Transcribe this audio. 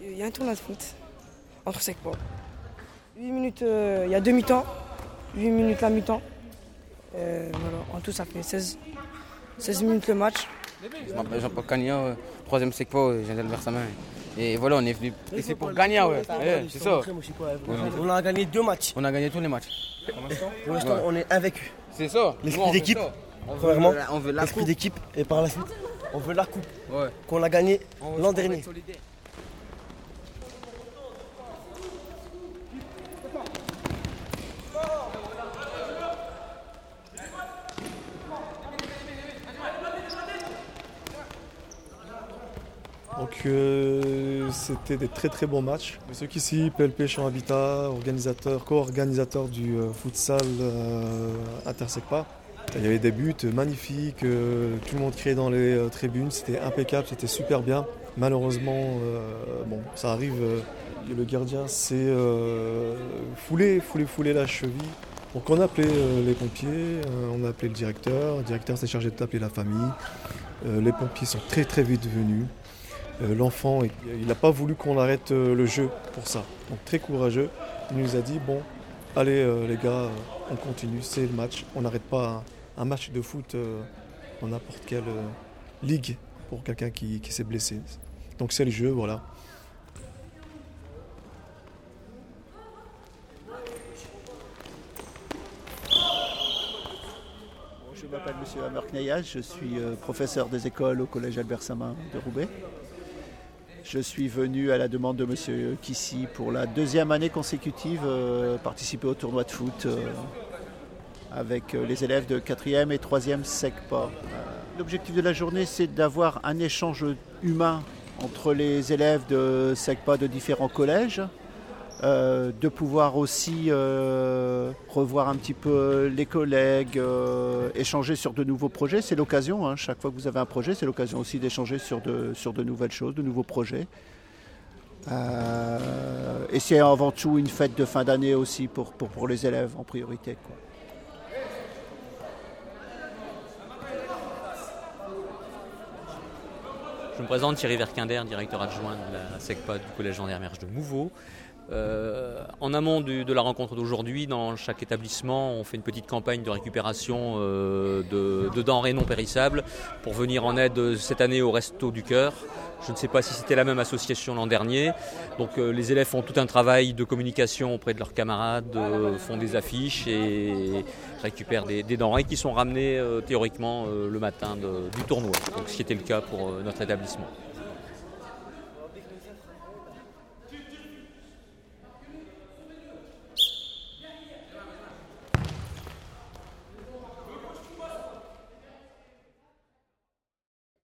Il y a un tournoi de foot entre Secpo. 8 minutes, euh, il y a deux mi-temps. 8 minutes la mi-temps. Euh, voilà, en tout, ça fait 16, 16 minutes le match. Je m'appelle Jean-Paul Cagna, troisième Secpo, je viens d'Albert Samin. Et voilà, on est venu ici pour gagner, ouais. Ouais, c'est ça. On a gagné deux matchs. On a gagné tous les matchs. Pour l'instant, Ouais. on est invaincu. C'est ça. L'esprit d'équipe, ça. On veut premièrement. la- On veut la L'esprit coupe. d'équipe et par la suite, on veut la coupe Ouais. qu'on a gagnée l'an dernier. Donc euh, c'était des très très bons matchs. Ceux qui ici, PLP Champ Habitat, organisateur, co-organisateur du euh, futsal euh, Intersecpa. Il y avait des buts magnifiques, euh, tout le monde criait dans les tribunes, c'était impeccable, c'était super bien. Malheureusement, bon, ça arrive, le gardien s'est foulé, foulé, foulé la cheville. Donc on a appelé les pompiers, on a appelé le directeur, le directeur s'est chargé d'appeler la famille. Les pompiers sont très très vite venus. Euh, L'enfant, il- n'a pas voulu qu'on arrête euh, le jeu pour ça. Donc très courageux. Il nous a dit, bon, allez euh, les gars, on continue, c'est le match. On n'arrête pas un, match de foot dans n'importe quelle ligue pour quelqu'un qui, s'est blessé. Donc c'est le jeu, voilà. Je m'appelle Monsieur Knayas, je suis professeur des écoles au Collège Albert Samin de Roubaix. Je suis venu à la demande de Monsieur Kissy pour la deuxième année consécutive euh, participer au tournoi de foot euh, avec euh, les élèves de 4e et 3e SECPA. L'objectif de la journée, c'est d'avoir un échange humain entre les élèves de SECPA de différents collèges, euh, de pouvoir aussi euh, revoir un petit peu les collègues, euh, échanger sur de nouveaux projets. C'est l'occasion, hein, chaque fois que vous avez un projet, c'est l'occasion aussi d'échanger sur de, sur de nouvelles choses, de nouveaux projets. Et c'est avant tout une fête de fin d'année aussi pour, pour, les élèves en priorité. Je me présente Thierry Verquinder, directeur adjoint de la SECPA du Collège Gendarmerie de Mouveau. Euh, en amont de la rencontre d'aujourd'hui, dans chaque établissement, on fait une petite campagne de récupération euh, de, de denrées non périssables pour venir en aide cette année au Resto du Cœur. Je ne sais pas si c'était la même association l'an dernier. Donc euh, les élèves font tout un travail de communication auprès de leurs camarades, font des affiches et récupèrent des, denrées qui sont ramenées théoriquement le matin du tournoi. Ce qui était le cas pour notre établissement.